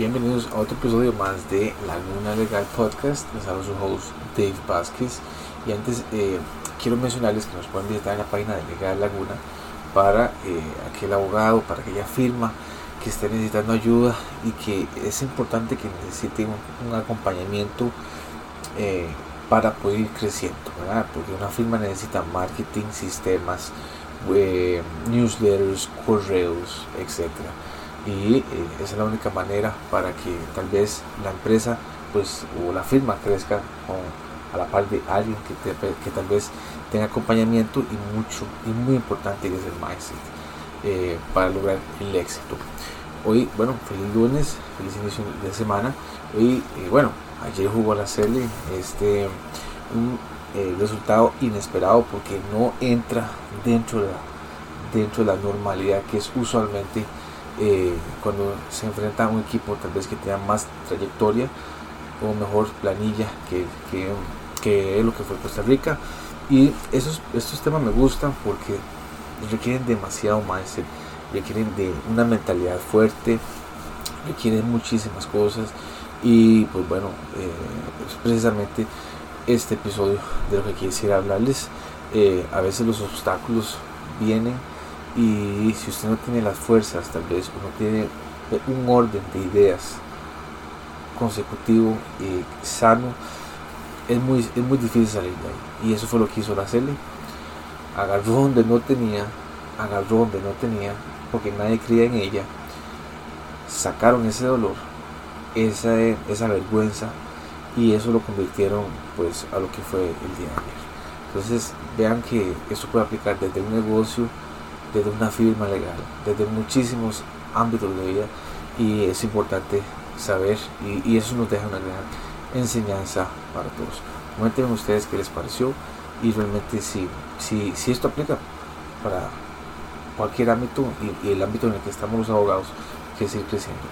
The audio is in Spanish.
bienvenidos a otro episodio más de Laguna Legal Podcast. Les hablo su host Dave Vázquez. Y antes eh, quiero mencionarles que nos pueden visitar en la página de Legal Laguna para eh, aquel abogado, para aquella firma que esté necesitando ayuda y que es importante que necesite un, acompañamiento eh, para poder ir creciendo. Porque una firma necesita marketing, sistemas, newsletters, correos, etcétera y eh, esa es la única manera para que tal vez la empresa pues o la firma crezca a la par de alguien que, que tal vez tenga acompañamiento y mucho y muy importante que es el mindset eh, para lograr el éxito. Hoy bueno feliz lunes feliz inicio de semana y eh, bueno ayer jugó la serie este un resultado inesperado porque no entra dentro de la, dentro de la normalidad que es usualmente eh, cuando se enfrenta a un equipo tal vez que tenga más trayectoria o mejor planilla que, que, es lo que fue Costa Rica. Y esos, estos temas me gustan porque requieren demasiado más requieren de una mentalidad fuerte, requieren muchísimas cosas. Y pues bueno, eh, es precisamente este episodio de lo que quisiera hablarles. Eh, a veces los obstáculos vienen y si usted no tiene las fuerzas, tal vez, o no tiene un orden de ideas consecutivo y sano, es muy, es muy difícil salir de ahí. Y eso fue lo que hizo la Cele. Agarró donde no tenía, agarró donde no tenía, porque nadie creía en ella. Sacaron ese dolor, esa, esa vergüenza, y eso lo convirtieron pues a lo que fue el día de ayer. Entonces vean que esto puede aplicar desde un negocio, desde una firma legal, desde muchísimos ámbitos de vida y es importante saber y, eso nos deja una gran enseñanza para todos. Cuéntenme ustedes qué les pareció y realmente si, si, si esto aplica para cualquier ámbito y, el ámbito en el que estamos los abogados, que seguir creciendo.